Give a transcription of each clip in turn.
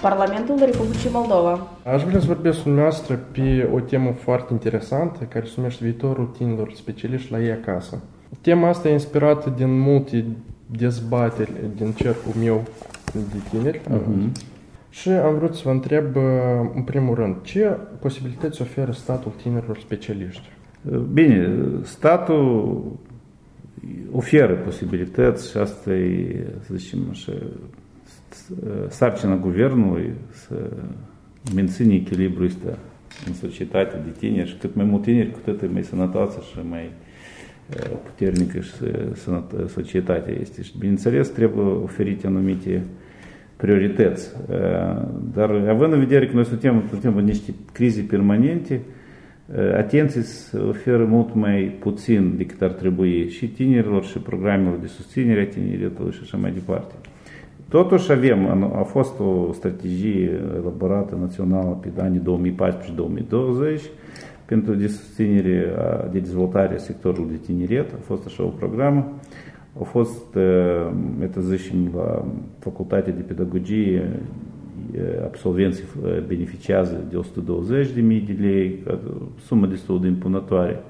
Parlamentul Republicii Moldova. Aș vrea să vorbesc cu dumneavoastră pe o temă foarte interesantă care se numește viitorul tinerilor specialiști la ei acasă. Tema asta e inspirată din multe dezbateri din cercul meu de tineri. Uh-huh. Și am vrut să vă întreb, în primul rând, ce posibilități oferă statul tinerilor specialiști? Bine, statul e, zicem așa, sarcina guvernului să menține echilibrul ăsta în societate de tineri și cât mai mult tineri, cu atât mai sănătoasă și mai puternică și societatea este. Și bineînțeles trebuie oferite anumite priorități. Dar având în vedere că noi suntem, suntem în niște crize permanente, Atenții se oferă mult mai puțin decât ar trebui și tinerilor și programelor de susținere a tineretului și așa mai departe. Totuși avem, a fost o strategie elaborată națională pe anii 2014-2020 pentru de susținere de dezvoltare a sectorului de tineret, a fost așa o programă. Au fost, să zicem, la facultatea de pedagogie absolvenții beneficiază de 120.000 de lei, sumă destul de impunătoare.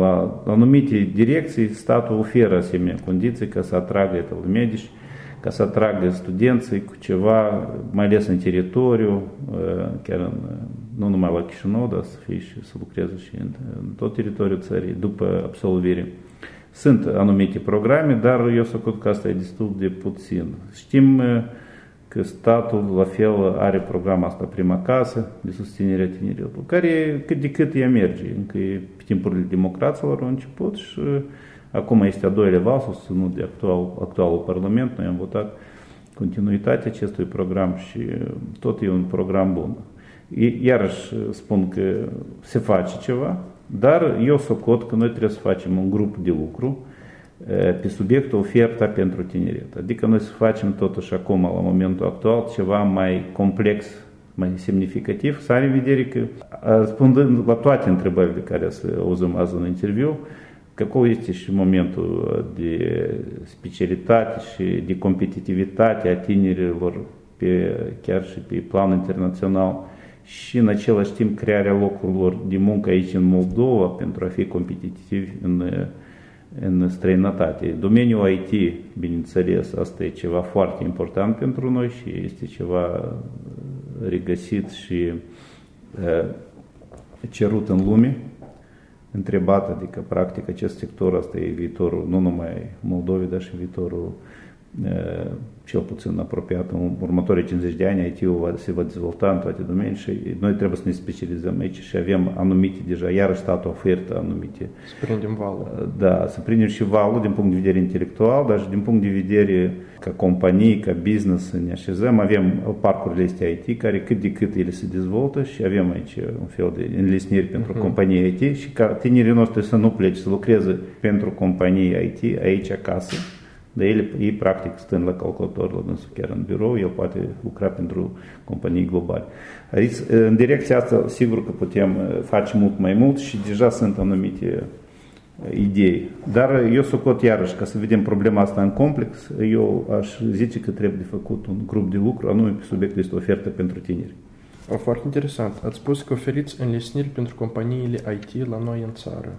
La anumite direcții, statul oferă asemenea condiții ca să atragă medici ca să atragă studenții cu ceva, mai ales în teritoriu, chiar în, nu numai la Chișinău, dar să fie și să lucreze și în, în tot teritoriul țării după absolvire. Sunt anumite programe, dar eu să cred că asta e destul de puțin. Știm că statul la fel are programul asta prima casă de susținere a tinerilor, care cât de cât ea merge, încă e pe timpurile democraților au început și Acum este a doilea val susținut de actual, actualul Parlament. Noi am votat continuitatea acestui program și tot e un program bun. Iarăși spun că se face ceva, dar eu socot că noi trebuie să facem un grup de lucru pe subiectul oferta pentru tineret. Adică noi să facem totuși acum, la momentul actual, ceva mai complex, mai semnificativ, să are în vedere că, răspundând la toate întrebările care să auzim azi în interviu, какой este și momentul de specialitate și de competitivitate a tinerilor pe, chiar și pe plan internațional și în același timp crearea locurilor de muncă aici în Moldova pentru a fi competitivi în, în străinătate. Domeniul IT, bineînțeles, asta e ceva foarte important pentru noi și este ceva regăsit și cerut în lume întrebat, adică practic acest sector asta e viitorul nu numai Moldovei, dar și viitorul cel puțin apropiat în următorii 50 de ani, IT-ul se va dezvolta în toate domenii și noi trebuie să ne specializăm aici și avem anumite deja, iarăși statul ofertă anumite. Să prindem valul. Da, să prindem și valul din punct de vedere intelectual, dar și din punct de vedere ca companii, ca business să ne așezăm. Avem parcurile astea IT care cât de cât ele se dezvoltă și avem aici un fel de înlesniri pentru uh-huh. companii IT și ca tinerii noștri să nu plece, să lucreze pentru companii IT aici acasă dar el, ei practic stând la calculator, la dânsul chiar în birou, el poate lucra pentru companii globale. Adică, în direcția asta, sigur că putem uh, face mult mai mult și deja sunt anumite uh, idei. Dar eu socot iarăși, ca să vedem problema asta în complex, eu aș zice că trebuie de făcut un grup de lucru, anume pe subiectul este ofertă pentru tineri. Foarte interesant. Ați spus că oferiți înlesniri pentru companiile IT la noi în țară.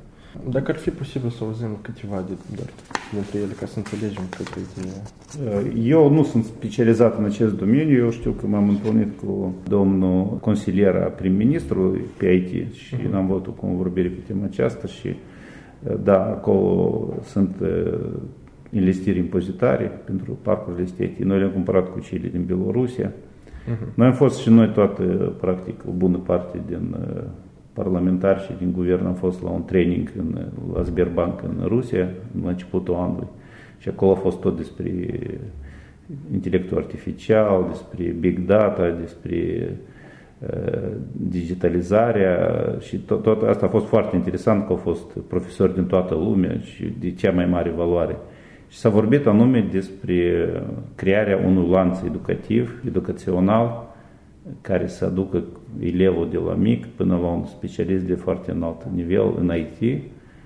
Dacă ar fi posibil să auzim câteva de, doar dintre ele ca să înțelegem cât e. Eu nu sunt specializat în acest domeniu, eu știu că m-am întâlnit cu domnul consilier a prim-ministrului pe IT și uh-huh. am avut o convorbire pe tema aceasta și da, acolo sunt investiri impozitare pentru parcurile estetii. Noi le-am cumpărat cu cele din Belorusia. Uh-huh. Noi am fost și noi toate, practic, o bună parte din parlamentari și din guvern am fost la un training în, la Sberbank în Rusia, la începutul anului. Și acolo a fost tot despre intelectul artificial, despre big data, despre uh, digitalizarea și tot, tot asta a fost foarte interesant că au fost profesori din toată lumea și de cea mai mare valoare. Și s-a vorbit anume despre crearea unui lanț educativ, educațional, care să aducă elevul de la mic până la un specialist de foarte înalt nivel în IT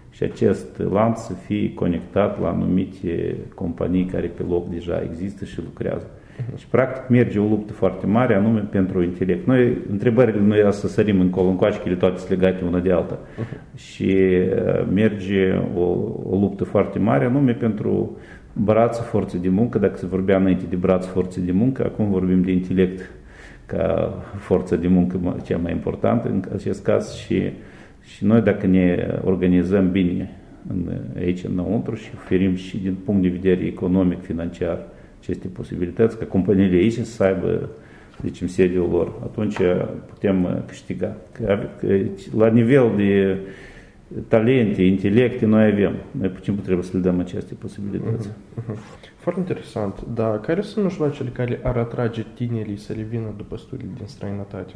și acest lanț să fie conectat la anumite companii care pe loc deja există și lucrează. Uh-huh. Și practic merge o luptă foarte mare anume pentru intelect. Noi, întrebările noi să sărim încolo încoace, că ele toate sunt legate una de alta. Uh-huh. Și uh, merge o, o luptă foarte mare anume pentru brață forță de muncă. Dacă se vorbea înainte de brață forță de muncă, acum vorbim de intelect ca forță de muncă cea mai importantă în acest caz și, și noi dacă ne organizăm bine în, aici înăuntru și oferim și din punct de vedere economic, financiar, aceste posibilități, ca companiile aici să aibă zicem, sediul lor, atunci putem câștiga. La nivel de talente, intelecte noi avem. Noi puțin trebuie să le dăm aceste posibilități. Uh-huh, uh-huh. Foarte interesant. Dar care sunt mijloacele care ar atrage tinerii să le vină după studii din străinătate?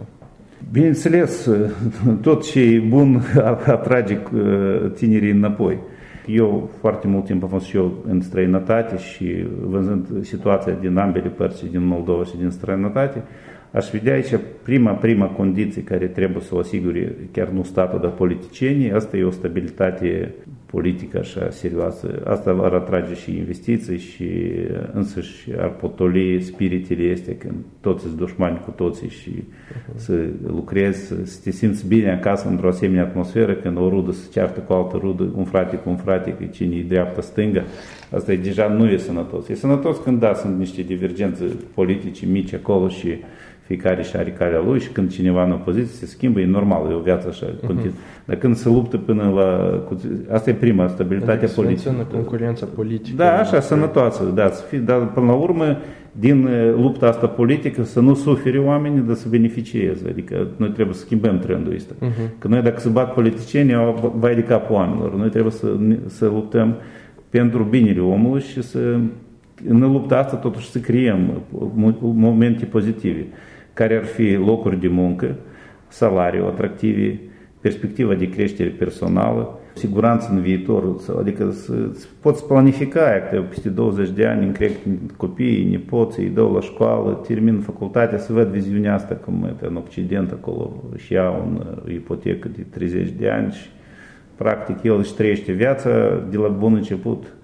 Bineînțeles, tot ce e bun atrage uh, tinerii înapoi. Eu foarte mult timp am fost și eu în străinătate și văzând situația din ambele părți, din Moldova și din străinătate, aș vedea aici prima, prima condiție care trebuie să o asigure chiar nu statul, dar politicienii, asta e o stabilitate politică așa serioasă. Asta ar atrage și investiții și însăși ar potoli spiritele este când toți sunt dușmani cu toții și uh-huh. să lucrezi, să te simți bine acasă într-o asemenea atmosferă când o rudă se ceartă cu altă rudă, un frate cu un frate, că cine e dreapta, stânga. Asta e deja nu e sănătos. E sănătos când da, sunt niște divergențe politice mici acolo și fiecare și are calea lui și când cineva în opoziție se schimbă, e normal, e o viață așa Uh-huh. Dar când se luptă până la... Asta e prima, stabilitatea adică politică. Adică concurența politică. Da, așa, sănătoasă, da, să fie, dar până la urmă, din lupta asta politică, să nu suferi oamenii, dar să beneficieze. Adică noi trebuie să schimbăm trendul ăsta. Uh-huh. Că noi dacă se bat politicienii, vai de capul oamenilor. Noi trebuie să, să luptăm pentru binele omului și să în lupta asta totuși să creăm momente pozitive care ar fi locuri de muncă, salariu atractive, perspectiva de creștere personală, siguranță în viitor, adică să, să poți planifica că peste 20 de ani încreg copiii, nepoții, îi dau la școală, termin facultatea, să văd viziunea asta cum e în Occident acolo și iau un ipotecă de 30 de ani și practic el își trăiește viața de la bun început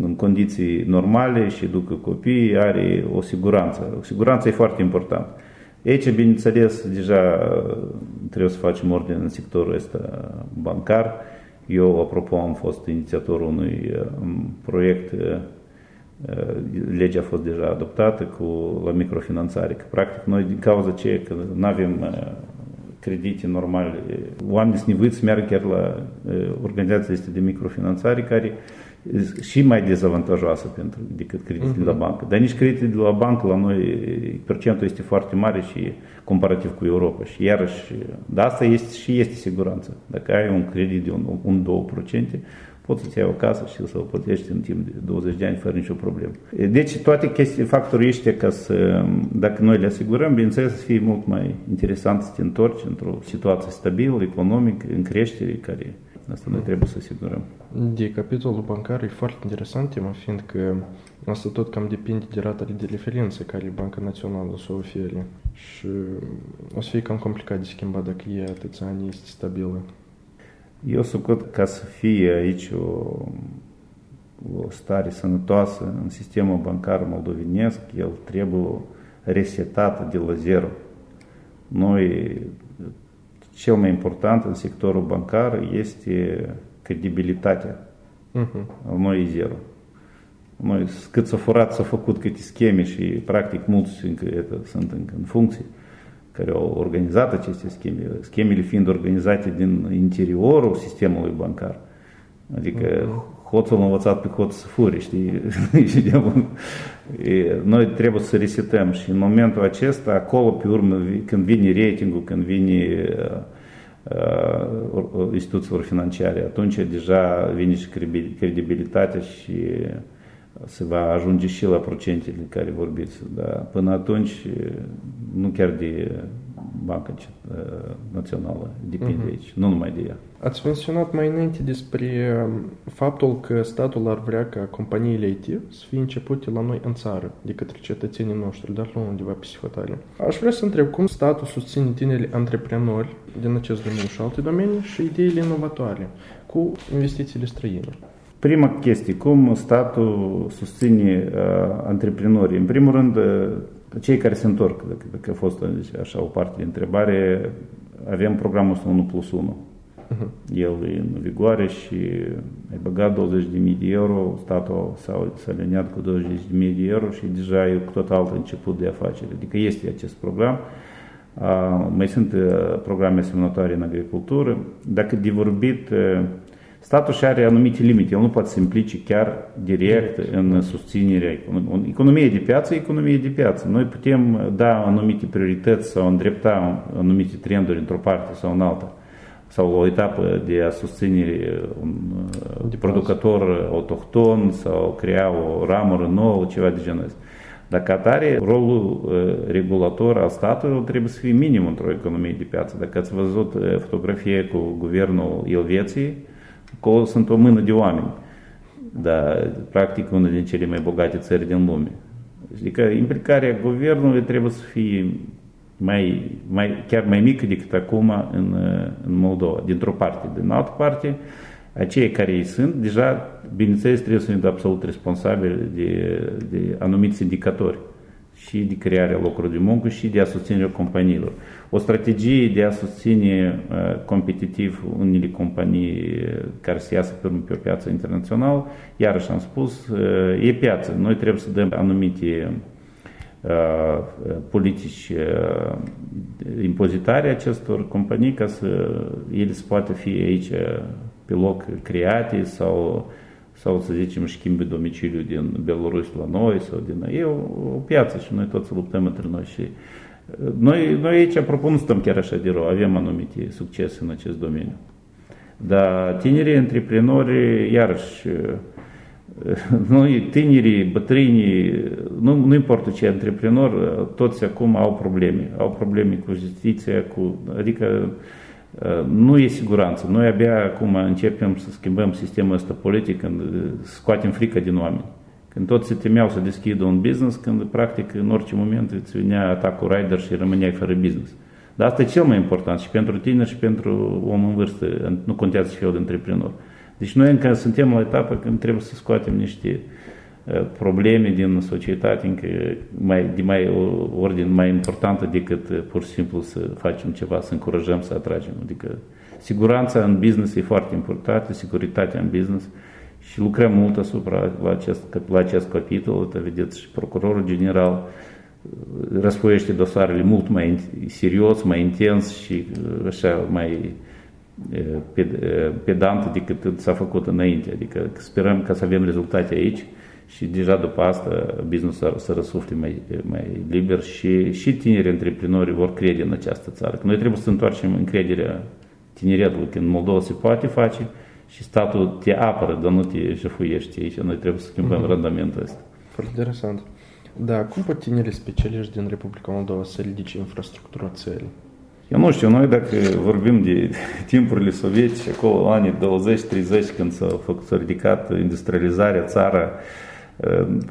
în condiții normale și ducă copii, are o siguranță. O siguranță e foarte importantă. Aici, bineînțeles, deja trebuie să facem ordine în sectorul ăsta bancar. Eu, apropo, am fost inițiatorul unui um, proiect, uh, uh, legea a fost deja adoptată cu, la microfinanțare, că practic noi din cauza ce că nu avem uh, credite normale, oamenii sunt nevoiți să meargă chiar la organizațiile de microfinanțare care și mai dezavantajoasă pentru, decât creditele uh-huh. la bancă. Dar nici creditele de la bancă la noi, procentul este foarte mare și comparativ cu Europa. Și iarăși, dar asta este și este siguranță. Dacă ai un credit de un, un 2%, poți să-ți iei o casă și să o plătești în timp de 20 de ani fără nicio problemă. Deci toate chestii, factorii ăștia, ca să, dacă noi le asigurăm, bineînțeles, să fie mult mai interesant să te întorci într-o situație stabilă, economică, în creștere, care Asta noi trebuie să asigurăm. De capitolul bancar e foarte interesant tema, fiindcă asta tot cam depinde de rata de referință care Banca Națională să o ofere. Și o să fie cam complicat de schimbat dacă e atâția ani este stabilă. Eu sunt ca să fie aici o, o stare sănătoasă în sistemul bancar moldovenesc, el trebuie resetat de la zero. Noi cel mai important în sectorul bancar este credibilitatea mhm. uh-huh. noi zero. Noi, cât s-a furat, s-a făcut câte scheme și practic mulți încă, etă, sunt încă în funcție care au organizat aceste scheme, schemele fiind organizate din interiorul sistemului bancar. Adică mhm hoțul a învățat pe hoț să fure, știi? Noi trebuie să resetăm și în momentul acesta, acolo pe urmă, când vine ratingul, când vine uh, instituțiilor financiare, atunci deja vine și credibilitatea și se va ajunge și la procentele care vorbiți. Dar până atunci, nu chiar de Banca Națională depinde uh-huh. aici, nu numai de ea. Ați menționat mai înainte despre faptul că statul ar vrea ca companiile IT să fie începute la noi în țară de către cetățenii noștri, dar nu undeva pe psihotale. Aș vrea să întreb cum statul susține tinerii antreprenori din acest domeniu și alte domenii și ideile inovatoare. cu investițiile străine. Prima chestie, cum statul susține uh, antreprenorii? În primul rând, uh, cei care se întorc, dacă, dacă a fost deci, așa o parte de întrebare, avem programul ăsta 1 plus 1. Uh-huh. El e în vigoare și ai băgat 20.000 de euro, statul s-a, s-a aliniat cu 20.000 de euro și deja e cu tot alt început de afacere. Adică este acest program. Uh, mai sunt uh, programe asemănătoare în agricultură. Dacă de vorbit, uh, statul și are anumite limite. El nu poate să implice chiar direct în susținerea economiei. Economie de piață, economie de piață. Noi putem da anumite priorități sau îndrepta anumite trenduri într-o parte sau în alta sau o etapă de a susține un de producător autohton sau crea o ramură nouă, ceva de genul ăsta. Dacă atare, rolul uh, regulator al statului trebuie să fie minim într-o economie de piață. Dacă ați văzut uh, fotografie cu guvernul Elveției, acolo sunt o mână de oameni. Dar, practic, una din cele mai bogate țări din lume. Adică implicarea guvernului trebuie să fie mai, mai, chiar mai mică decât acum în, în Moldova, dintr-o parte. Din altă parte, acei care ei sunt, deja, bineînțeles, trebuie să fie absolut responsabili de, de anumiți indicatori și de crearea locurilor de muncă și de a susține companiilor. O strategie de a susține uh, competitiv unele companii care se iasă pe, pe o piață internațională, iarăși am spus, uh, e piață. Noi trebuie să dăm anumite uh, politici impozitare acestor companii ca să ele să poată fi aici pe loc create sau sau să zicem schimbi domiciliu din Belarus la noi sau din e o, o piață și noi toți luptăm între noi și noi, noi aici, apropo, nu stăm chiar așa de rău, avem anumite succese în acest domeniu. Dar tinerii antreprenori, iarăși, noi, tinerii, bătrânii, nu, nu importă ce antreprenor, toți acum au probleme. Au probleme cu justiția, cu, adică nu e siguranță. Noi abia acum începem să schimbăm sistemul ăsta politic când scoatem frică din oameni. Când toți se temeau să deschidă un business, când practic în orice moment îți venea atacul rider și rămâneai fără business. Dar asta e cel mai important și pentru tine și pentru om în vârstă. Nu contează ce fel de antreprenor. Deci noi încă suntem la etapa când trebuie să scoatem niște uh, probleme din societate încă mai, de mai o ordine mai importantă decât uh, pur și simplu să facem ceva, să încurajăm, să atragem. Adică siguranța în business e foarte importantă, securitatea în business și lucrăm mult asupra la acest, la acest capitol. Uite, vedeți, și procurorul general uh, răspoiește dosarele mult mai serios, mai intens și uh, așa mai uh, pedant decât s-a făcut înainte. Adică sperăm ca să avem rezultate aici și deja după asta business să răsufle mai, mai liber și, și tinerii antreprenori vor crede în această țară. Că noi trebuie să întoarcem încrederea tineretului, că în Moldova se poate face, și statul te apără, dar nu te jefuiește aici. Noi trebuie să schimbăm mm-hmm. randamentul ăsta. Foarte interesant. Da, cum pot tinerii specialiști din Republica Moldova să ridice infrastructura țării? Eu nu știu, noi dacă vorbim de timpurile sovietice, acolo anii 20-30, când s-a, făcut, s-a ridicat industrializarea țara, ă,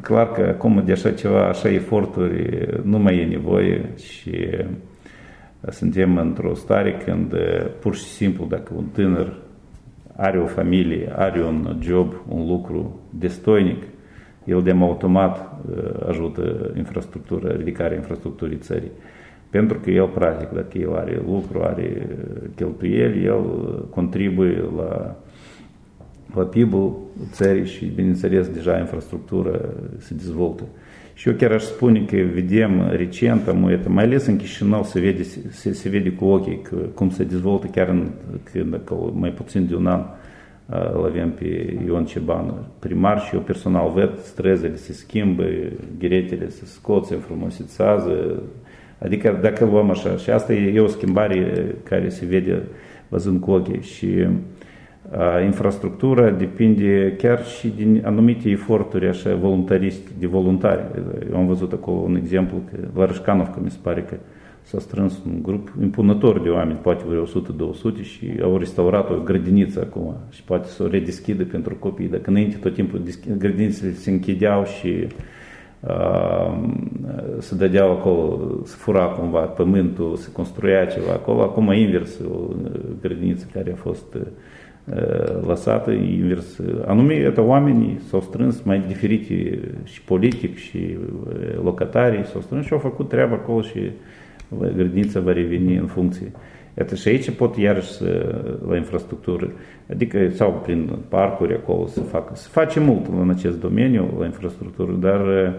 clar că acum de așa ceva, așa eforturi nu mai e nevoie și suntem într-o stare când pur și simplu dacă un tânăr are o familie, are un job, un lucru destoinic, el de automat uh, ajută infrastructura, ridicarea infrastructurii țării. Pentru că el, practic, dacă el are lucru, are uh, cheltuieli, el contribuie la, la PIB-ul țării și, bineînțeles, deja infrastructura se dezvoltă. Și eu chiar aș spune că vedem recent, amuietă, mai ales în Chișinău se vede, se, se vede cu ochii că, cum se dezvoltă chiar în, când, mai puțin de un an îl avem pe Ion Cebanu, primar și eu personal văd străzile se schimbă, ghiretele se scot, se înfrumusețează, adică dacă luăm așa, și asta e, e o schimbare care se vede văzând cu ochii și infrastructura depinde chiar și din anumite eforturi așa voluntariști, de voluntari. Eu am văzut acolo un exemplu, că la Rășcanovca mi se pare că s-a strâns un grup impunător de oameni, poate vreo 100-200 și au restaurat o grădiniță acum și poate să o redeschidă pentru copii. Dacă înainte tot timpul grădinițele se închideau și uh, se dădeau acolo, se fura cumva pământul, se construia ceva acolo, acum invers, o grădiniță care a fost lăsată invers. Anume, iată, oamenii s-au strâns mai diferite și politic și locatarii s-au strâns și au făcut treaba acolo și grădinița va reveni în funcție. Iată, și aici pot iarăși să, la infrastructură, adică sau prin parcuri acolo să facă. Se face mult în acest domeniu, la infrastructură, dar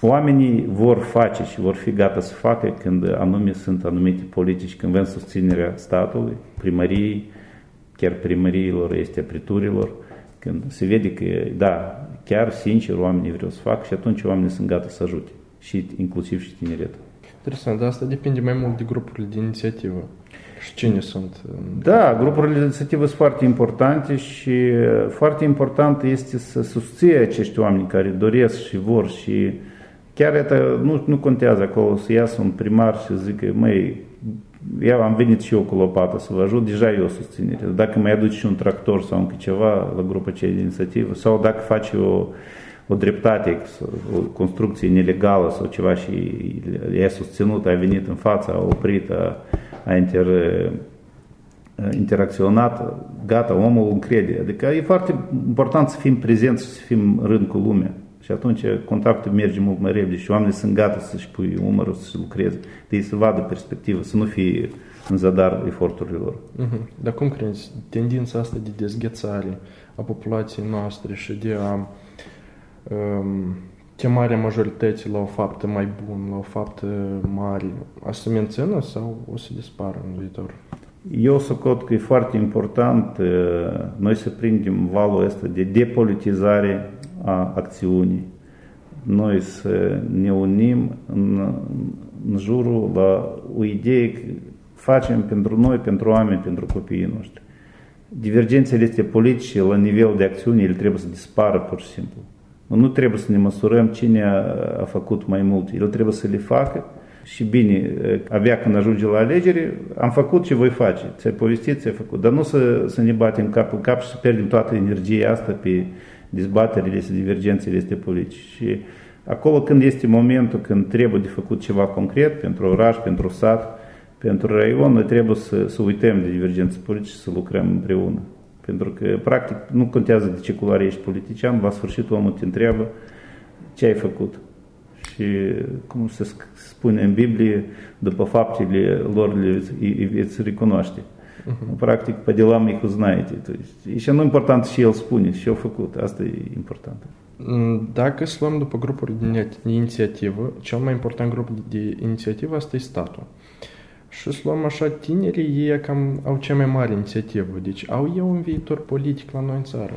oamenii vor face și vor fi gata să facă când anume sunt anumite politici, când avem susținerea statului, primăriei, chiar primăriilor, este priturilor, când se vede că, da, chiar sincer oamenii vreau să fac și atunci oamenii sunt gata să ajute, și inclusiv și tineretul. Interesant, dar asta depinde mai mult de grupurile de inițiativă. Și cine sunt? Da, grupurile de inițiativă sunt foarte importante și foarte important este să susții acești oameni care doresc și vor și chiar asta nu, nu contează acolo să iasă un primar și să zică, măi, eu am venit și eu cu lopată să vă ajut, deja eu susținere. Dacă mai aduci și un tractor sau încă ceva la grupa cei de inițiativă sau dacă faci o, o dreptate, o construcție nelegală sau ceva și e susținut, a venit în fața, a oprit, a, a inter, interacționat, gata, omul încrede. Adică e foarte important să fim prezenți și să fim rând cu lumea. Și atunci contactul merge mult mai repede și oamenii sunt gata să-și pui umărul, să lucreze. De să vadă perspectivă, să nu fie în zadar eforturile lor. Uh-huh. Dar cum crezi, tendința asta de dezghețare a populației noastre și de a um, chemarea majorității la o faptă mai bună, la o faptă mare, a să mențină sau o să dispară în viitor? Eu socot că e foarte important noi să prindem valul ăsta de depolitizare a acțiunii. Noi să ne unim în, în jurul la o idee că facem pentru noi, pentru oameni, pentru copiii noștri. Divergențele este politice la nivel de acțiune, ele trebuie să dispară pur și simplu. Nu trebuie să ne măsurăm cine a, a făcut mai mult, el trebuie să le facă și bine, abia când ajunge la alegere, am făcut ce voi face, ți-ai povestit, ți-ai făcut, dar nu să, să ne batem cap în cap și să pierdem toată energia asta pe dezbaterile și divergențele este politice. Și acolo când este momentul când trebuie de făcut ceva concret pentru oraș, pentru sat, pentru raion, noi trebuie să, să uităm de divergențe politice și să lucrăm împreună. Pentru că, practic, nu contează de ce culoare ești politician, la sfârșit omul te întreabă ce ai făcut. Și, cum se spune în Biblie, după faptele lor le veți recunoaște. Uh-huh. Practic, pe делам их узнаете. То есть, și nu important și el spune, și eu făcut. Asta e important. Dacă să luăm după grupuri de inițiativă, cel mai important grup de inițiativă asta e statul. Și să luăm așa, tinerii ei cam au cea mai mare inițiativă. Deci au eu un viitor politic la noi în țară.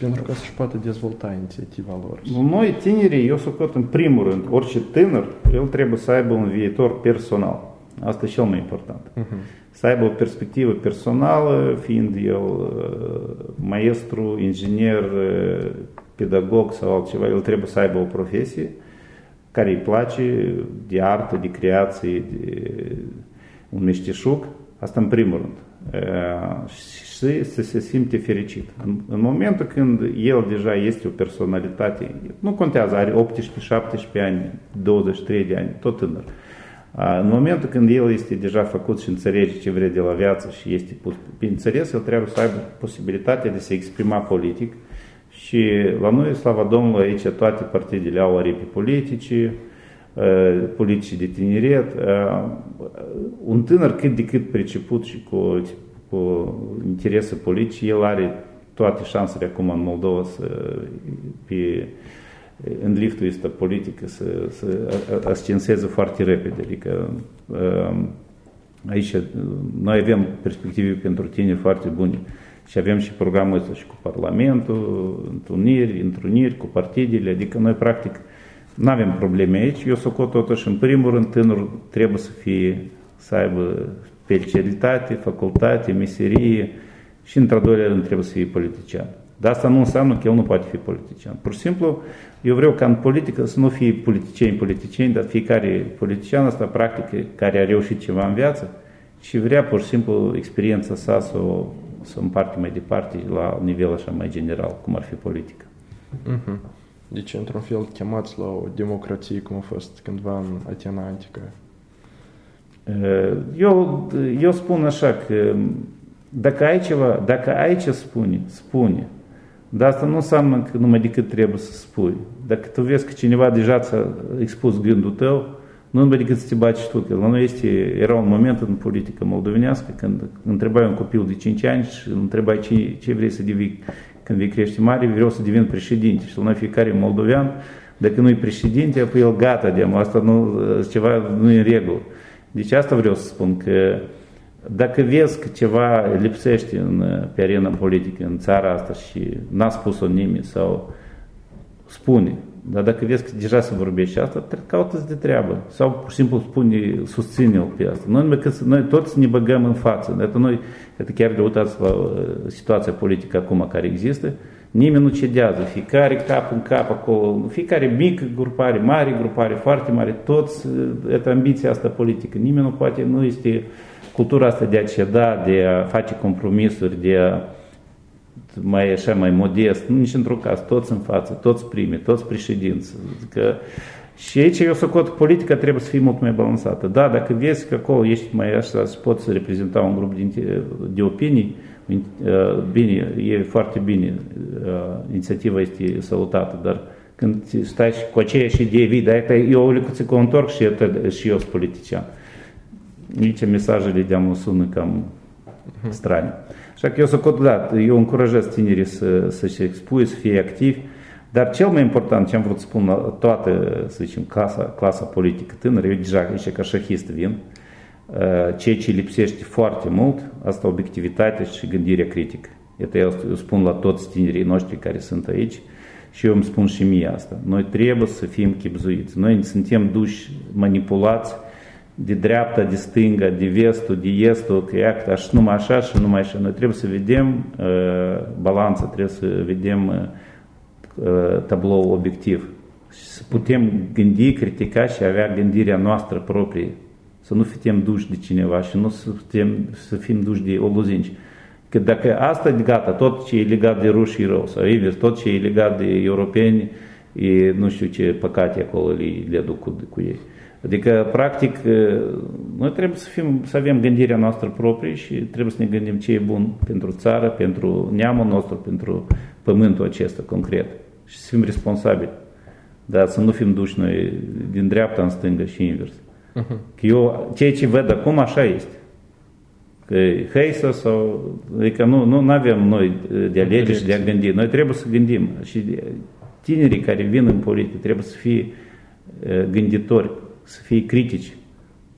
Pentru ca să-și poată dezvolta inițiativa lor. Noi, tinerii, eu socot în primul rând, orice tânăr, el trebuie să aibă un viitor personal. Asta e cel mai important. Uh-huh să aibă o perspectivă personală, fiind el maestru, inginer, pedagog sau altceva, el trebuie să aibă o profesie care îi place, de artă, de creație, de un meșteșug, asta în primul rând. Și să se simte fericit. În, în momentul când el deja este o personalitate, nu contează, are 18-17 ani, 23 de ani, tot tânăr, în momentul când el este deja făcut și înțelege ce vrea de la viață și este pus pe înțeles, el trebuie să aibă posibilitatea de se exprima politic și la noi, slava Domnului, aici toate partidele au aripi politice, politici de tineret. Un tânăr cât de cât priceput și cu, cu interese politice, el are toate șansele acum în Moldova să pe în liftul ăsta politică să, să ascenseze foarte repede. Adică um, aici noi avem perspective pentru tine foarte bune și avem și programul ăsta și cu Parlamentul, întâlniri, întruniri cu partidele, adică noi practic nu avem probleme aici. Eu socot totuși, în primul rând, tânărul trebuie să fie, să aibă specialitate, facultate, meserie și, într-al doilea rând, trebuie să fie politician. Dar asta nu înseamnă că el nu poate fi politician. Pur și simplu, eu vreau ca în politică să nu fie politicieni, politicieni, dar fiecare politician asta practică care a reușit ceva în viață și vrea pur și simplu experiența sa să o să împarte mai departe la nivel așa mai general, cum ar fi politica. Uh-huh. Deci, într-un fel, chemați la o democrație cum a fost cândva în Atena Antică. Eu, eu spun așa că Dacă ai ceva, dacă ai ce spune, spune. Dar asta nu înseamnă că numai decât trebuie să spui. Dacă tu vezi că cineva deja ți-a expus gândul tău, nu numai decât să te baci tu. Că la noi este, era un moment în politică moldovenească când întrebai un copil de 5 ani și îl întrebai ce, ce vrei să devii când vei crește mare, vreau să devin președinte. Și la noi fiecare moldovean, dacă nu e președinte, apoi el gata de asta nu, ceva nu e în regulă. Deci asta vreau să spun că dacă vezi că ceva lipsește în, pe arena politică în țara asta și n-a spus-o nimeni sau spune, dar dacă vezi că deja se vorbește asta, caută de treabă. Sau pur și simplu spune, susține-l pe asta. Noi, că, noi toți ne băgăm în față. Iată noi, iată chiar de uitați la uh, situația politică acum care există, nimeni nu cedează. Fiecare cap în cap acolo, fiecare mică grupare, mare grupare, foarte mare, toți, iată uh, ambiția asta politică. Nimeni nu poate, nu este cultura asta de a ceda, de a face compromisuri, de a mai așa, mai modest, nu nici într-un caz, toți în față, toți primi, toți președinți. Că și aici eu socot politica trebuie să fie mult mai balansată. Da, dacă vezi că acolo ești mai așa, poți reprezenta un grup de, de opinii, bine, e foarte bine, inițiativa este salutată, dar când stai și cu aceeași idee vii, dar eu le cu întorc și, eu, și eu sunt politician. Nici mesajele de-am sună cam strane. Așa că eu să da, eu încurajez tinerii să, să se expui, să fie activi, dar cel mai important, ce am vrut să spun la toată, să zicem, clasa, clasa politică tânără, eu deja aici ca șahist vin, ceea ce lipsește foarte mult, asta obiectivitatea și gândirea critică. Iată, eu spun la toți tinerii noștri care sunt aici și eu îmi spun și mie asta. Noi trebuie să fim chipzuiți. Noi suntem duși, manipulați de dreapta, de stânga, de vestul, de estul, că iată, așa, numai așa și numai așa. Noi trebuie să vedem uh, balanța, trebuie să vedem uh, tablou obiectiv și să putem gândi, critica și avea gândirea noastră proprie. Să nu fim duși de cineva și nu să fim, să fim duși de oluzinci. Că dacă asta e gata, tot ce e legat de ruși e rău, sau invers, tot ce e legat de europeni, e nu știu ce păcate acolo le, le aduc cu, cu ei. Adică, practic, noi trebuie să, fim, să avem gândirea noastră proprie și trebuie să ne gândim ce e bun pentru țară, pentru neamul nostru, pentru pământul acesta concret și să fim responsabili. Dar să nu fim duși noi din dreapta în stânga și invers. Uh-huh. Că eu, ceea ce văd acum, așa este. Că heisa sau... Adică nu, nu avem noi de a lege și de a gândi. Noi trebuie să gândim. Și tinerii care vin în politică trebuie să fie gânditori să fie critici,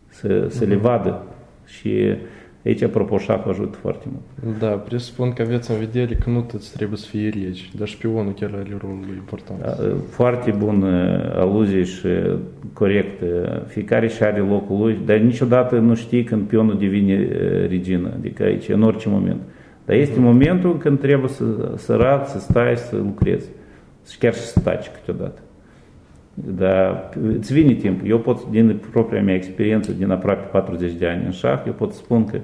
să, să le vadă și aici apropo șahul ajută foarte mult. Da, presupun că aveți în vedere că nu toți trebuie să fie regi, dar șpionul chiar are rolul important. Da, foarte bun aluzie și corect. Fiecare și are locul lui, dar niciodată nu știi când pionul devine regină, adică aici, în orice moment. Dar este mm. momentul când trebuie să, să rați, să stai, să lucrezi. Și chiar și să taci câteodată. Dar îți vine timp. Eu pot, din propria mea experiență, din aproape 40 de ani în șah, eu pot spun că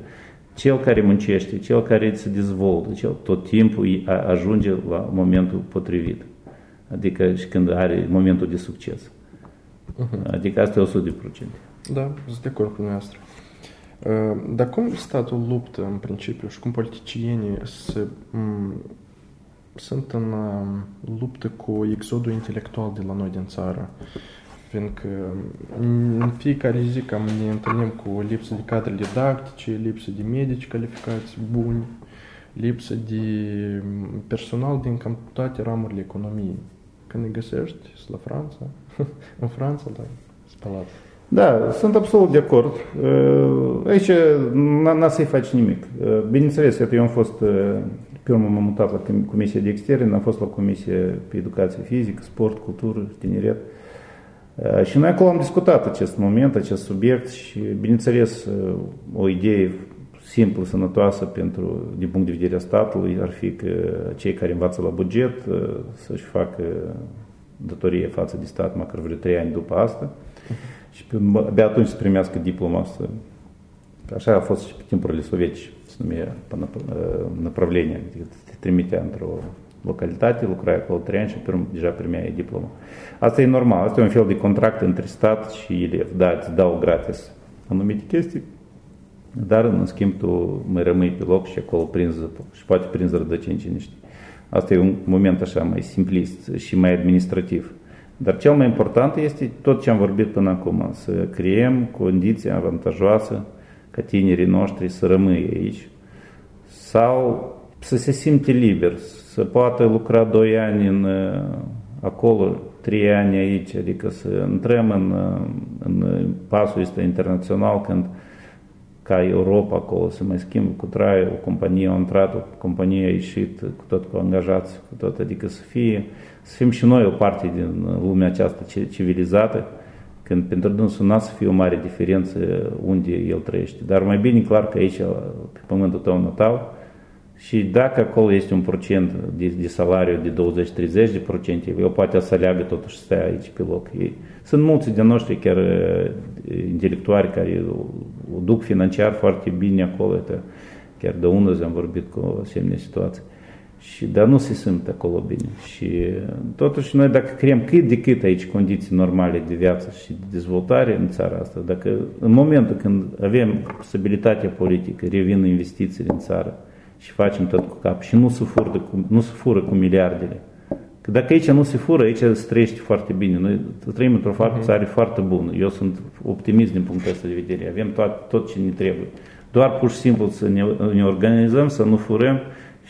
cel care muncește, cel care se dezvoltă, cel tot timpul ajunge la momentul potrivit. Adică și când are momentul de succes. Uh-huh. Adică asta e 100%. Da, sunt de acord cu noastră. Dar cum statul luptă în principiu și cum politicienii se sunt în luptă cu exodul intelectual de la noi din țară. Fiindcă în fiecare zi cam ne întâlnim cu lipsă de cadre didactice, lipsă de medici calificați buni, lipsă de personal din cam toate ramurile economiei. Când îi găsești, la Franța, în Franța, da, spălat. Da, sunt absolut de acord. Aici n-a să-i faci nimic. Bineînțeles, eu am fost pe urmă m-am mutat la Comisia de Externe, am fost la Comisia pe Educație Fizică, Sport, Cultură, Tineret. Uh, și noi acolo am discutat acest moment, acest subiect și, bineînțeles, uh, o idee simplă, sănătoasă pentru, din punct de vedere a statului ar fi că cei care învață la buget uh, să-și facă datorie față de stat măcar vreo trei ani după asta și pe, abia atunci să primească diploma asta. Așa a fost și pe timpurile sovietice numea направление, adică te trimitea într-o localitate, lucrai acolo trei ani și pe urmă deja primeai diploma. Asta e normal, asta e un fel de contract între stat și elev. Da, îți dau gratis anumite chestii dar în schimb tu mai rămâi pe loc și acolo prins, și poate prins rădăcini cine știe. Asta e un moment așa mai simplist și mai administrativ. Dar cel mai important este tot ce am vorbit până acum, să creăm condiții avantajoase ca tinerii noștri să rămâie aici. Sau să se simte liber, să poată lucra 2 ani în, acolo, 3 ani aici, adică să intrăm în, în pasul ăsta internațional când ca Europa acolo să mai schimbă cu trai, o companie a intrat, o companie a ieșit, cu tot cu angajați, cu tot, adică să fie, să fim și noi o parte din lumea aceasta civilizată, când pentru dânsul n-a să fie o mare diferență unde el trăiește. Dar mai bine clar că aici, pe pământul tău natal, și dacă acolo este un procent de, de salariu de 20-30 de procente, el poate să aleagă totuși să stea aici pe loc. Sunt mulți de noștri chiar intelectuari care o duc financiar foarte bine acolo. Chiar de unul am vorbit cu o asemenea situație. Și, dar nu se simt acolo bine. Și totuși noi dacă creăm cât de cât aici condiții normale de viață și de dezvoltare în țara asta, dacă în momentul când avem stabilitatea politică, revin investițiile în țară și facem tot cu cap și nu se fură cu, nu se fură cu miliardele, Că dacă aici nu se fură, aici se trăiește foarte bine. Noi trăim într-o uh-huh. țară foarte bună. Eu sunt optimist din punctul ăsta de vedere. Avem tot, tot ce ne trebuie. Doar pur și simplu să ne, ne organizăm, să nu furăm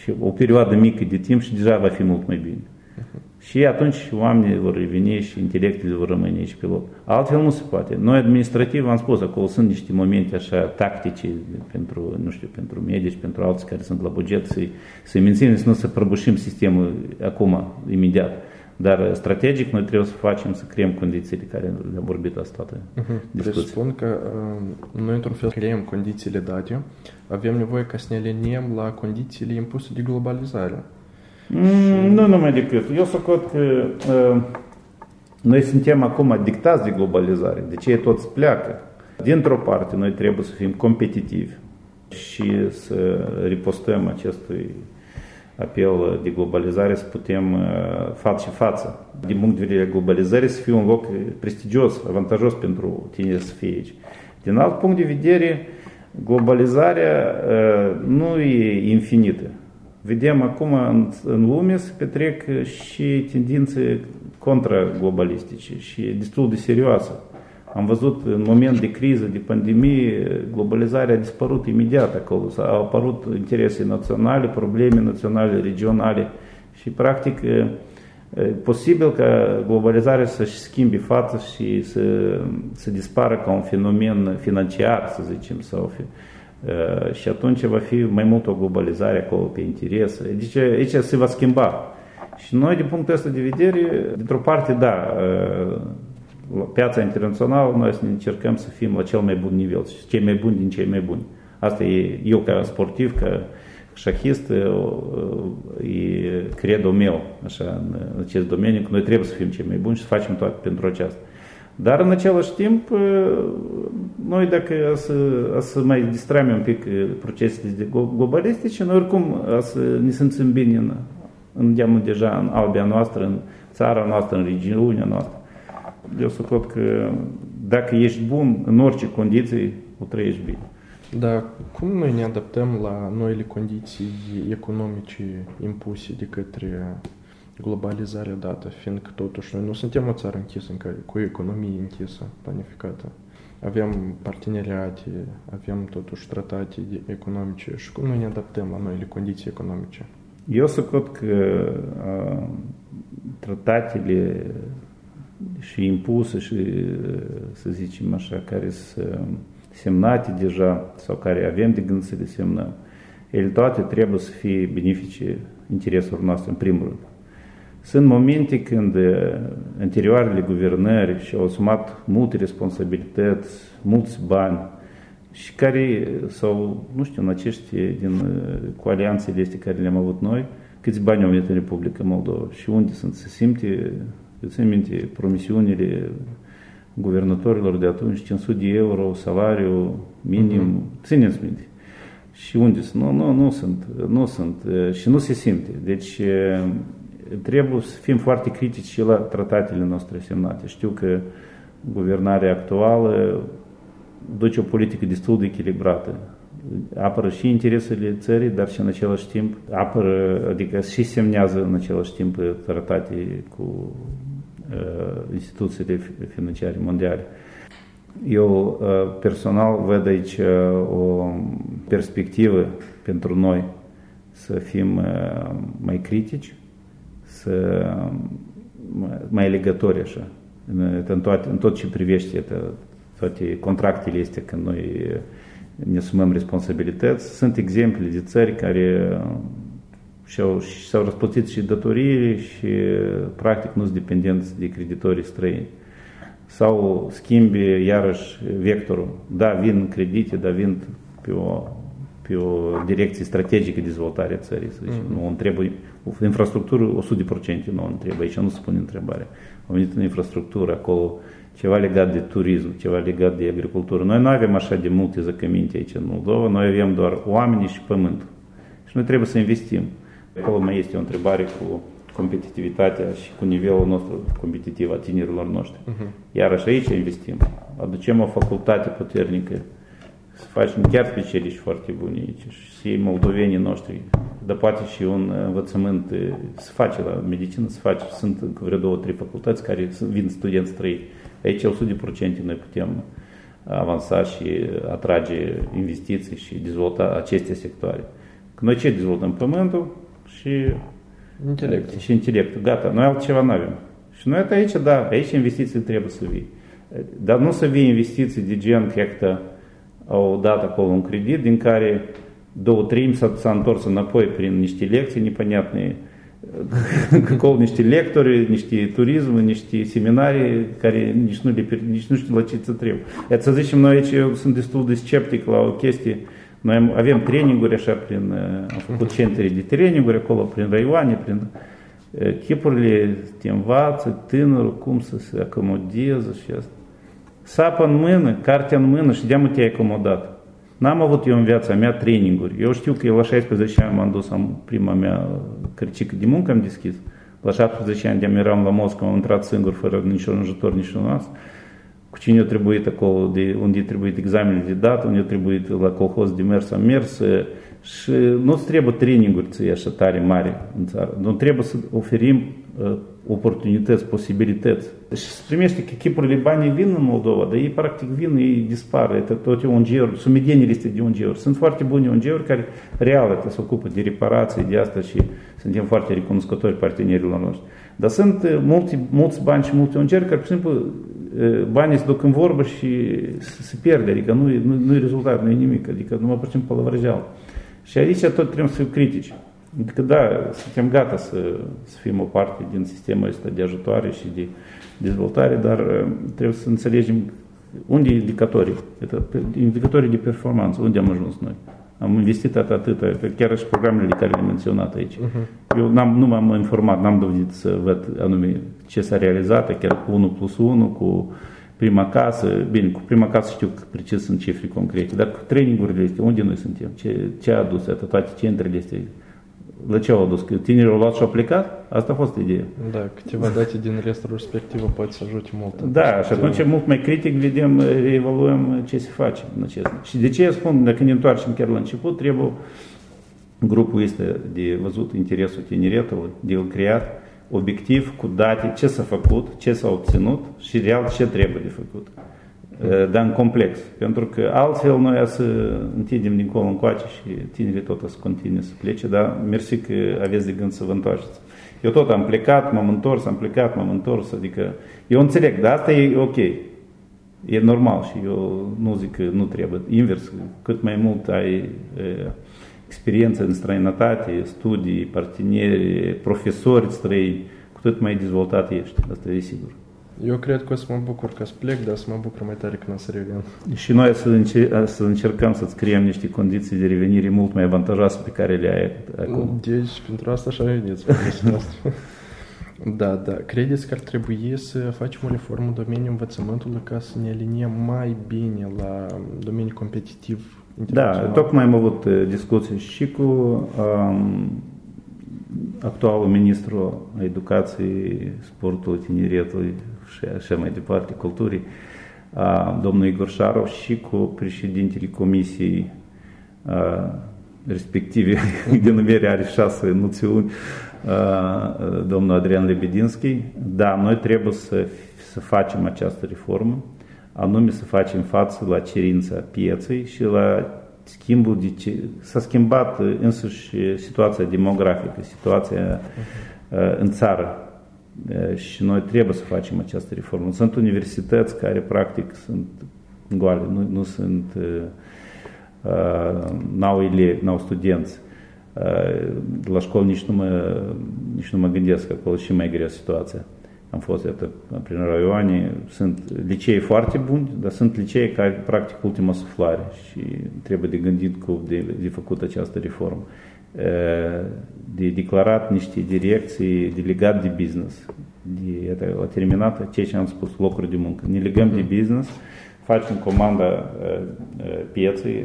și o perioadă mică de timp și deja va fi mult mai bine. Uh-huh. Și atunci oamenii vor reveni și intelectele vor rămâne aici pe loc. Altfel nu se poate. Noi administrativ am spus, acolo sunt niște momente așa tactice pentru, nu știu, pentru medici, pentru alții care sunt la buget, să-i, să-i menținem, să nu să prăbușim sistemul acum, imediat. Dar strategic noi trebuie să facem, să creăm condițiile care le-am vorbit asta uh-huh. discuție. Presupun că uh, noi într-un fel creăm condițiile date, avem nevoie ca să ne aliniem la condițiile impuse de globalizare. Mm, nu numai decât. Eu socot că uh, noi suntem acum dictați de globalizare, de ce toți pleacă. Dintr-o parte, noi trebuie să fim competitivi și să ripostăm acestui apel de globalizare, să putem uh, față și față. Din punct de vedere globalizării, să fie un loc prestigios, avantajos pentru tine să fie aici. Din alt punct de vedere, globalizarea uh, nu e infinită. Vedem acum în, în lume se petrec și tendințe contra-globalistice și destul de serioase. Am văzut în moment de criză, de pandemie, globalizarea a dispărut imediat acolo. Au apărut interese naționale, probleme naționale, regionale și practic posibil ca globalizarea să-și schimbi față și să, să dispară ca un fenomen financiar, să zicem, sau Uh, și atunci va fi mai mult o globalizare acolo pe interese. Deci aici se va schimba. Și noi, din punctul ăsta de vedere, dintr-o parte, da, uh, piața internațională, noi să ne încercăm să fim la cel mai bun nivel, cei mai buni din cei mai buni. Asta e eu ca sportiv, ca șahist, uh, e credo meu așa, în acest domeniu, că noi trebuie să fim cei mai buni și să facem toate pentru aceasta. Dar în același timp, noi dacă să, să mai distrăm un pic procesele globalistice, noi oricum să ne simțim bine în, în deja în albia noastră, în țara noastră, în regiunea noastră. Eu să cred că dacă ești bun în orice condiții, o trăiești bine. Dar cum noi ne adaptăm la noile condiții economice impuse de către globalizarea dată, fiindcă totuși noi nu suntem o țară închisă, în care, cu o economie închisă, planificată. Avem parteneriate, avem totuși tratate economice și cum noi ne adaptăm la noile condiții economice? Eu să cred că a, tratatele și impuse și, să zicem așa, care sunt semnate deja sau care avem de gând să le semnăm, ele toate trebuie să fie benefice intereselor noastre în primul rând. Sunt momente când anterioarele guvernări și-au asumat multe responsabilități, mulți bani și care, sau nu știu, în acești din cu alianțele este care le-am avut noi, câți bani au venit în Republica Moldova și unde sunt, se simte, eu țin minte, promisiunile guvernatorilor de atunci, 500 de euro, salariu minim, uh-huh. țineți minte. Și unde sunt? Nu, nu, nu sunt, nu sunt și nu se simte. Deci trebuie să fim foarte critici și la tratatele noastre semnate. Știu că guvernarea actuală duce o politică destul de echilibrată. Apără și interesele țării, dar și în același timp apără, adică și semnează în același timp tratate cu uh, instituțiile financiare mondiale. Eu uh, personal văd aici uh, o perspectivă pentru noi să fim uh, mai critici, să mai legători așa, în, în, toate, în tot ce privește toate contractele este când noi ne asumăm responsabilități. Sunt exemple de țări care și-au, și-au răsplătit și datoriile și practic nu sunt dependenți de creditorii străini. Sau schimbi iarăși vectorul. Da, vin credite, dar vin pe o, pe o direcție strategică de dezvoltare a țării, să zicem. Mm-hmm. Nu trebuie infrastructură 100% nu trebuie, aici nu se pune întrebare. Am venit în infrastructură, acolo ceva legat de turism, ceva legat de agricultură. Noi nu avem așa de multe zăcăminte aici în Moldova, noi avem doar oameni și pământ. Și noi trebuie să investim. Acolo mai este o întrebare cu competitivitatea și cu nivelul nostru competitiv a tinerilor noștri. Uh-huh. Iar așa aici investim. Aducem o facultate puternică, să facem chiar specialiști foarte buni aici și moldovenii noștri, dar poate și un învățământ se face la medicină, se face. Sunt încă vreo două, trei facultăți care vin studenți străini Aici 100% noi putem avansa și atrage investiții și dezvolta aceste sectoare. Noi ce dezvoltăm? Pământul și intelectul. Și intelectul. Gata, noi altceva nu avem. Și noi aici, da, aici investiții trebuie să vii. Dar nu să vii investiții de gen că au dat acolo un credit din care două treimi s-a, întors înapoi prin niște lecții непонятные, acolo niște lectori, niște turism, niște seminarii care nici nu, le, nici nu știu la ce să trebuie. Să zicem, noi aici eu sunt destul de sceptic la o chestie. Noi avem traininguri așa prin, am făcut centre de traininguri acolo prin raioane, prin chipurile te învață tânărul cum să se acomodeze și asta. Sapă în mână, cartea în mână și de te-ai acomodat. N-am avut eu în viața mea traininguri. Eu știu că eu la 16 ani m-am dus, am prima mea cărcică de muncă am deschis. La 17 ani de eram la Moscova, am intrat singur, fără niciun ajutor, niciun nas cu cine a trebuit acolo, de, unde trebuie trebuit examenele de dat, unde a trebuit la colhoz de mers, am mers și nu trebuie traininguri ție așa tare mare în țară, nu trebuie să oferim uh, oportunități, posibilități. Și se primește că chipurile banii vin în Moldova, dar ei practic vin, ei dispar, este toate ONG-uri, sumedenie este de ONG-uri. Sunt foarte bune ONG-uri care real se ocupă de reparații, de asta și suntem foarte recunoscători partenerilor noștri. Dar sunt mulți, mulți bani și multe ONG-uri care, pur și simplu, banii se duc în vorbă și se pierde, adică nu, nu, nu e rezultat, nu e nimic, adică numai pur și simplu pălăvrăjeală. Și aici tot trebuie să fim critici. Adică da, suntem gata să, să fim o parte din sistemul ăsta de ajutoare și de dezvoltare, dar uh, trebuie să înțelegem unde e indicatorii, indicatorii de performanță, unde am ajuns noi. Am investit atât, chiar și programele care le-am menționat aici. Uh-huh. Eu n-am, nu m-am informat, n-am dovedit să văd anume ce s-a realizat, chiar cu 1 plus 1, cu prima casă, bine, cu prima casă știu că precis sunt cifre concrete, dar cu trainingurile este, unde noi suntem, ce, ce a adus, toate centrele este la ce au adus? Că tinerii au luat și au plecat? Asta a fost ideea. Da, câteva date din restul respectivă poate să ajute mult. Da, și atunci mult mai critic vedem, evaluăm ce se face în acest. Și de ce spun, dacă ne întoarcem chiar la început, trebuie grupul este de văzut interesul tineretului, de el creat, obiectiv, cu date, ce s-a făcut, ce s-a obținut și real ce trebuie de făcut. Dar în complex. Pentru că altfel noi să întindem dincolo încoace și tinerii tot să continue să plece, dar mersi că aveți de gând să vă întoarceți. Eu tot am plecat, m-am întors, am plecat, m-am întors, adică eu înțeleg, dar asta e ok. E normal și eu nu zic că nu trebuie. Invers, cât mai mult ai e, experiență în străinătate, studii, parteneri, profesori străini, cu cât mai dezvoltat ești. Asta e sigur. Eu cred că o să mă bucur că să plec, dar să mă bucur mai tare când o să revin. Și noi să, înce- să încercăm să-ți creăm niște condiții de revenire mult mai avantajoase pe care le ai acum. Deci, pentru asta așa veniți. Da, da. Credeți că ar trebui să facem o reformă în domeniul învățământului ca să ne aliniem mai bine la domeniul competitiv Da, tocmai am avut uh, discuții și cu um, actualul ministru educației, sportului, tineretului și așa mai departe, culturii, domnul Igor Șarov și cu președintele comisiei respective, denumire are șase noțiuni, domnul Adrian Lebedinski. Da, noi trebuie să, să facem această reformă, anume să facem față la cerința pieței și la schimbul de ce, s-a schimbat însuși situația demografică, situația uh, în țară și noi trebuie să facem această reformă. Sunt universități care practic sunt goale, nu, nu sunt, uh, n-au elevi, n-au studenți. Uh, la școală nici nu mă, nici nu mă gândesc că acolo și mai grea situația. Am fost iată, prin raioane, sunt licei foarte buni, dar sunt licei care practic ultima suflare și trebuie de gândit cum de, de făcut această reformă de declarat niște direcții de legat de business. De, это, a terminat ceea ce am spus, locuri de muncă. Ne legăm mm-hmm. de mhm. business, facem comanda pieței,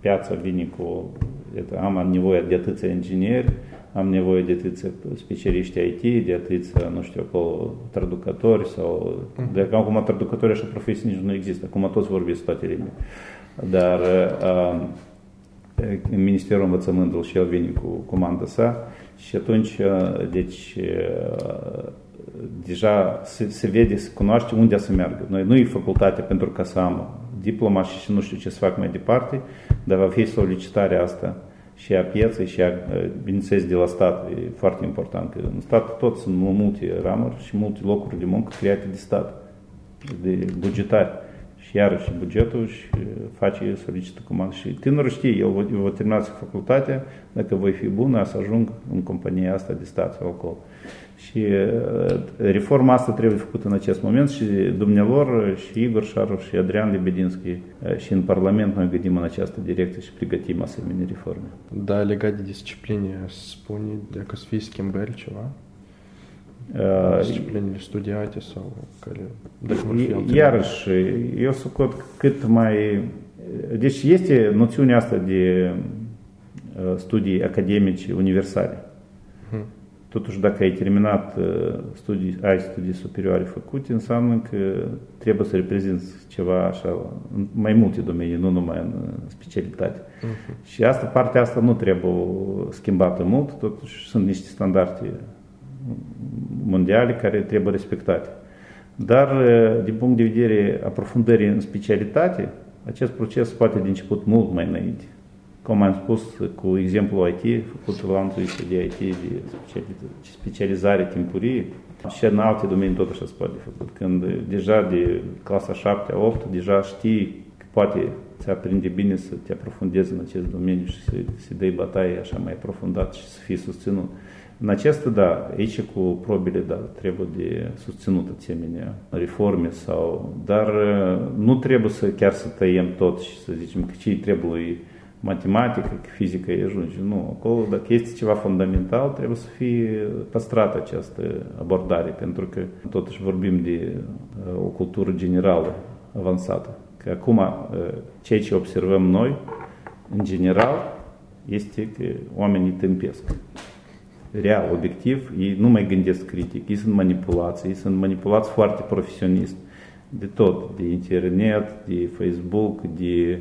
piața vine cu, это, am nevoie de atâția ingineri, am nevoie de atâția specialiști IT, de atâția, nu știu, acolo, traducători sau... Mm-hmm. De acum traducători așa profesii nici nu există, acum toți vorbesc toate limbi. Dar uh, în Ministerul Învățământului și el vine cu comanda sa și atunci, deci, deja se, se vede, se cunoaște unde să meargă. Noi nu e facultate pentru ca să am diploma și, și nu știu ce să fac mai departe, dar va fi solicitarea asta și a pieței și a, bineînțeles, de la stat. E foarte important că în stat tot sunt multe ramuri și multe locuri de muncă create de stat, de bugetari și iarăși bugetul și face, solicită comandă. Și tânărul știe, el va, va termina facultatea, dacă voi fi bun, să ajung în compania asta de stat sau acolo. Și reforma asta trebuie făcută în acest moment și dumnealor, și Igor Șarov, și Adrian Lebedinski, și în Parlament noi gândim în această direcție și pregătim asemenea reforme. Da, legat de discipline, spune dacă să fie schimbări ceva? Disciplinele studiate sau care, dacă vor fi Iarăși, eu scot cât mai... Deci este noțiunea asta de studii academice universale. Hmm. Totuși, dacă ai terminat studii, ai studii superioare făcute, înseamnă că trebuie să reprezinți ceva așa, în mai multe domenii, nu numai în specialitate. Uh-huh. Și asta, partea asta nu trebuie schimbată mult, totuși sunt niște standarde mondiale care trebuie respectate. Dar, din punct de vedere aprofundării în specialitate, acest proces poate de început mult mai înainte. Cum am spus cu exemplu IT, făcut la intuiție de IT, de specializare timpurie, și în alte domenii tot așa se poate făcut. Când deja de clasa 7 8 deja știi că poate ți aprinde bine să te aprofundezi în acest domeniu și să, să dai bătaie așa mai aprofundat și să fii susținut. În acesta, da, aici cu probele, da, trebuie de susținut asemenea reforme sau, dar nu trebuie să chiar să tăiem tot și să zicem că ce trebuie matematică, că fizică e ajunge. Nu, acolo dacă este ceva fundamental, trebuie să fie păstrată această abordare, pentru că totuși vorbim de o cultură generală avansată. Că acum ceea ce observăm noi, în general, este că oamenii tâmpesc real, obiectiv, ei nu mai gândesc critic, ei sunt manipulați, ei sunt manipulați foarte profesionist de tot, de internet, de Facebook, de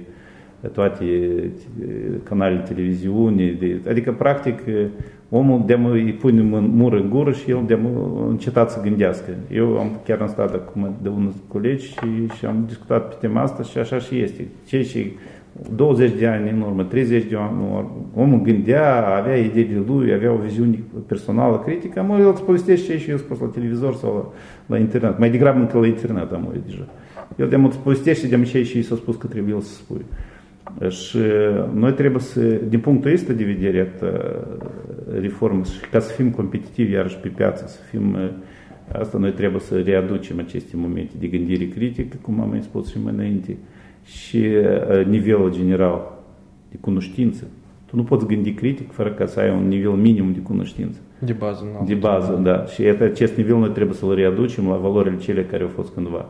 toate canalele televiziune, de, adică practic omul de îi pune mură în gură și el de încetat să gândească. Eu am chiar am stat acum de unul colegi și, și am discutat pe tema asta și așa și este. Cei ce 20 de ani în urmă, 30 de ani în urmă, omul gândea, avea ideile lui, avea o viziune personală, critică, mă, el îți povestește și eu spus la televizor sau la, la internet. Mai degrabă încă la internet am deja. El de îți povestește de ce și s-a spus că trebuie să spui. Și noi trebuie să, din punctul ăsta de vedere, reformă, și ca să fim competitivi iarăși pe piață, să fim, asta noi trebuie să readucem aceste momente de gândire critică, cum am mai spus și mai înainte, și nivelul general de cunoștință. Tu nu poți gândi critic fără ca să ai un nivel minim de cunoștință. De bază, nu. De bază, da. Și acest nivel noi trebuie să-l readucem la valorile cele care au fost cândva.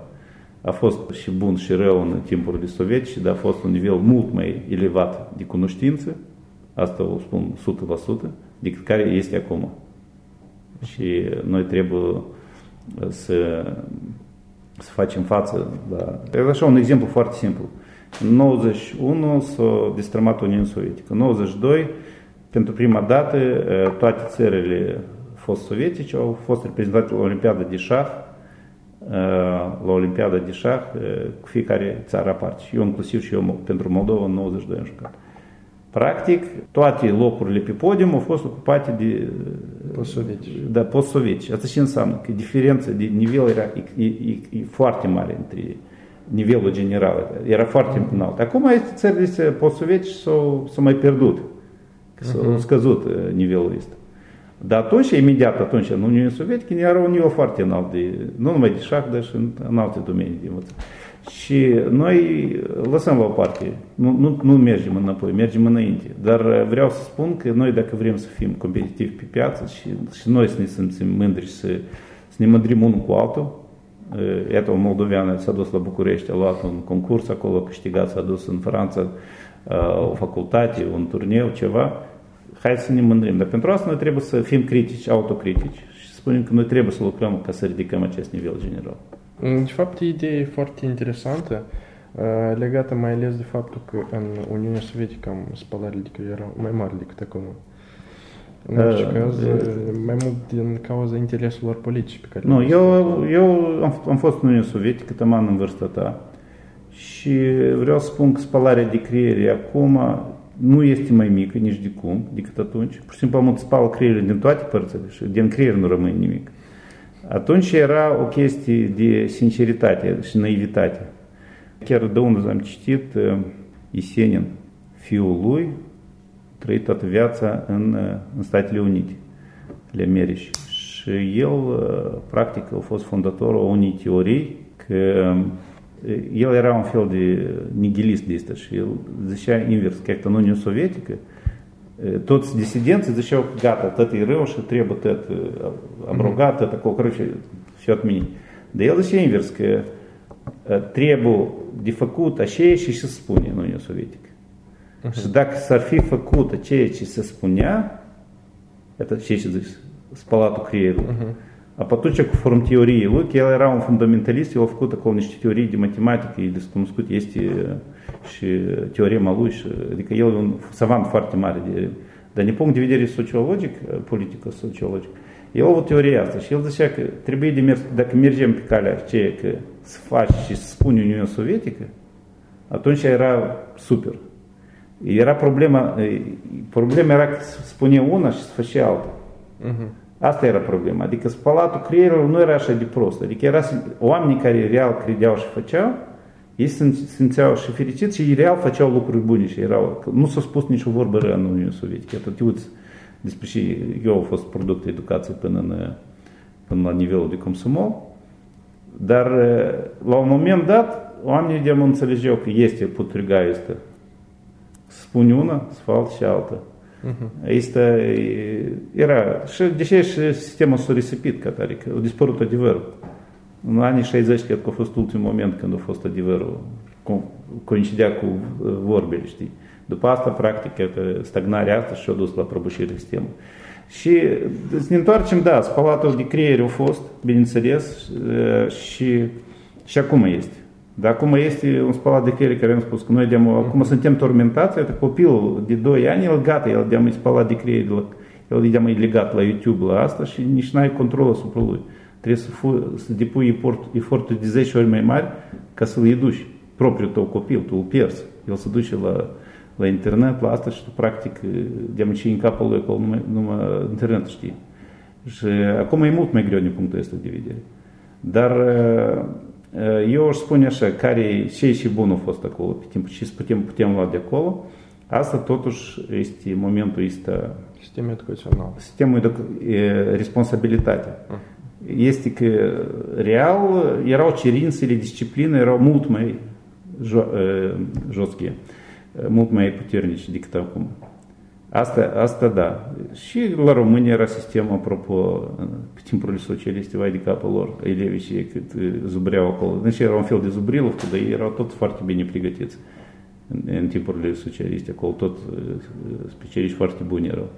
A fost și bun și rău în timpurile sovietice, dar a fost un nivel mult mai elevat de cunoștință, asta o spun 100%, decât care este acum. Și noi trebuie să să facem față. Da. E așa un exemplu foarte simplu. În 91 s-a destrămat Uniunea Sovietică. În 92, pentru prima dată, toate țările fost sovietice au fost reprezentate la Olimpiada de șah, la Olimpiada de șah, cu fiecare țară aparte. Și eu inclusiv și eu pentru Moldova în 92 am jucat. Practic, toate locurile pe podium au fost ocupate de post-sovietici. Da, post-sovietici. Asta ce înseamnă? Că diferența de nivel era e, e, e foarte mare între nivelul general. Era foarte mm. înalt. Acum țările post-sovietici s-au, s-au mai pierdut. S-au uh-huh. scăzut nivelul ăsta. Dar atunci, imediat atunci, în Uniunea Sovietică, era un nivel foarte înalt, de, nu numai de șah, dar și în, în alte domenii de învățământ. Și noi lăsăm la o parte, nu, nu, nu mergem înapoi, mergem înainte. Dar vreau să spun că noi dacă vrem să fim competitivi pe piață și, și noi să ne simțim mândri și să, să ne mândrim unul cu altul, Iată, un moldovean s-a dus la București, a luat un concurs acolo, a câștigat, s-a dus în Franța o facultate, un turneu, ceva. Hai să ne mândrim. Dar pentru asta noi trebuie să fim critici, autocritici și să spunem că noi trebuie să lucrăm ca să ridicăm acest nivel general. De fapt, ideea e foarte interesantă, legată mai ales de faptul că în Uniunea Sovietică spălările de creier erau mai mari decât acum. În orice uh, caz, mai mult din cauza intereselor politice pe care Nu, eu, eu am, am fost în Uniunea Sovietică, tăman în vârsta ta și vreau să spun că spălarea de creiere acum nu este mai mică nici de cum decât atunci. Pur și simplu am spală creierile din toate părțile și din creier nu rămâne nimic. Atunci era o chestie de sinceritate și naivitate. Chiar de unde am citit, Isenin, fiul lui, trăit toată viața în, în Statele Unite ale Americii. Și el, practic, a fost fondatorul unei teorii că Ел и Раунфилди э, нигилист действующий, защищая инверс, как-то ну не советика, э, Тот диссидент защищал гата, тот и рываши требует от э, обругата, такого, короче, все отменить. Да я защищал инверское, требу дефаку, тащея, чище спуни, ну не советик. так сарфи факу, тащея, чище спуня, это чище с палату крееру. Uh-huh. A atunci, conform teoriei lui, că el era un fundamentalist, el a făcut acolo niște teorii de matematică, el cunoscut este și teorema lui, și, adică el e un savant foarte mare. De, dar din punct de vedere sociologic, politică-sociologic, el a avut teoria asta și el zicea că trebuie de mers, dacă mergem pe calea aceea că să faci și să spuni Uniunea Sovietică, atunci era super. Era problema, problema era că spune una și să face alta. Uh-huh. Asta era problema. Adică spălatul creierului nu era așa de prost. Adică era oamenii care real credeau și făceau, ei se simțeau și fericiți și ei real făceau lucruri bune și erau, nu s-a spus nicio vorbă rău în Uniunea Sovietică. Atât uiți despre și eu am fost product de educație până, în, până la nivelul de consumol, dar la un moment dat oamenii de înțelegeau că este putriga este. Spune una, să fac și alta. Uh-huh. Asta era, și deși și sistemul s-a risipit ca tare, că a dispărut adevărul. În anii 60, cred că a fost ultimul moment când a fost adevărul, coincidea cu vorbele, știi. După asta, practic, stagnarea asta și-a dus la prăbușirea sistemului. Și să ne întoarcem, da, spălatul de creier a fost, bineînțeles, și, și acum este. Dar acum este un spălat de creier care am spus că noi deam, acum mhm. suntem tormentați, iată copilul de 2 ani, el gata, el deam spălat de creier, el deam e legat la YouTube la asta și nici n-ai control asupra lui. Trebuie să, fu, să depui efort, eforturi de 10 ori mai mari ca să-l educi. Propriul tău copil, tu îl pierzi. El se duce la, la internet, la asta și tu practic deam ce în capul lui acolo numai, numai internet știe. Și acum e mult mai greu din punctul ăsta de vedere. Dar eu aș spune așa, care ce și bun a fost acolo pe timp și putem, putem lua de acolo, asta totuși este momentul ăsta Sistemul educațional. Sistemul educ- responsabilitatea. Uh. Este că real erau cerințele, disciplină erau mult mai jo- josche, mult mai puternice decât acum. Asta, asta da. Și la România era sistemul, apropo, pe timpurile socialiste, vai de capul lor, elevii și cât zubreau acolo. Deci era un fel de zubrilov, dar ei erau tot foarte bine pregătiți în, în timpurile socialiste, acolo tot specialiști foarte buni erau.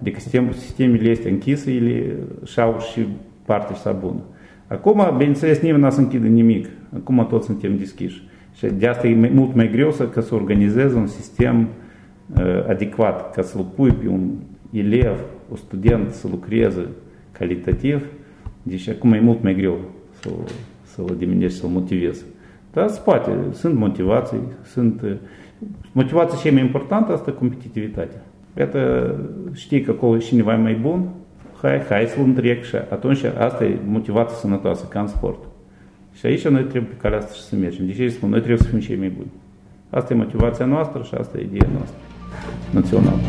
Adică sistemul, sistemele este închise, ele și-au și partea sa bună. Acum, bineînțeles, nimeni nu să închide nimic. Acum toți suntem deschiși. Și de asta e mult mai greu să, ca să organizezi un sistem uh, adecvat, ca să-l pui pe un elev, un student să lucreze calitativ. Deci acum e mult mai greu să, să-l diminești, să-l motivezi. Dar se poate, sunt motivații, sunt... Motivația cea mai importantă asta competitivitatea. Iată, știi că acolo cineva e mai bun, hai, hai să-l întrec și atunci asta e motivația sănătoasă, ca în sport. Și aici noi trebuie pe calea asta și să mergem. De ce spun? Noi trebuie să fim cei mai buni. Asta e motivația noastră și asta e ideea noastră națională.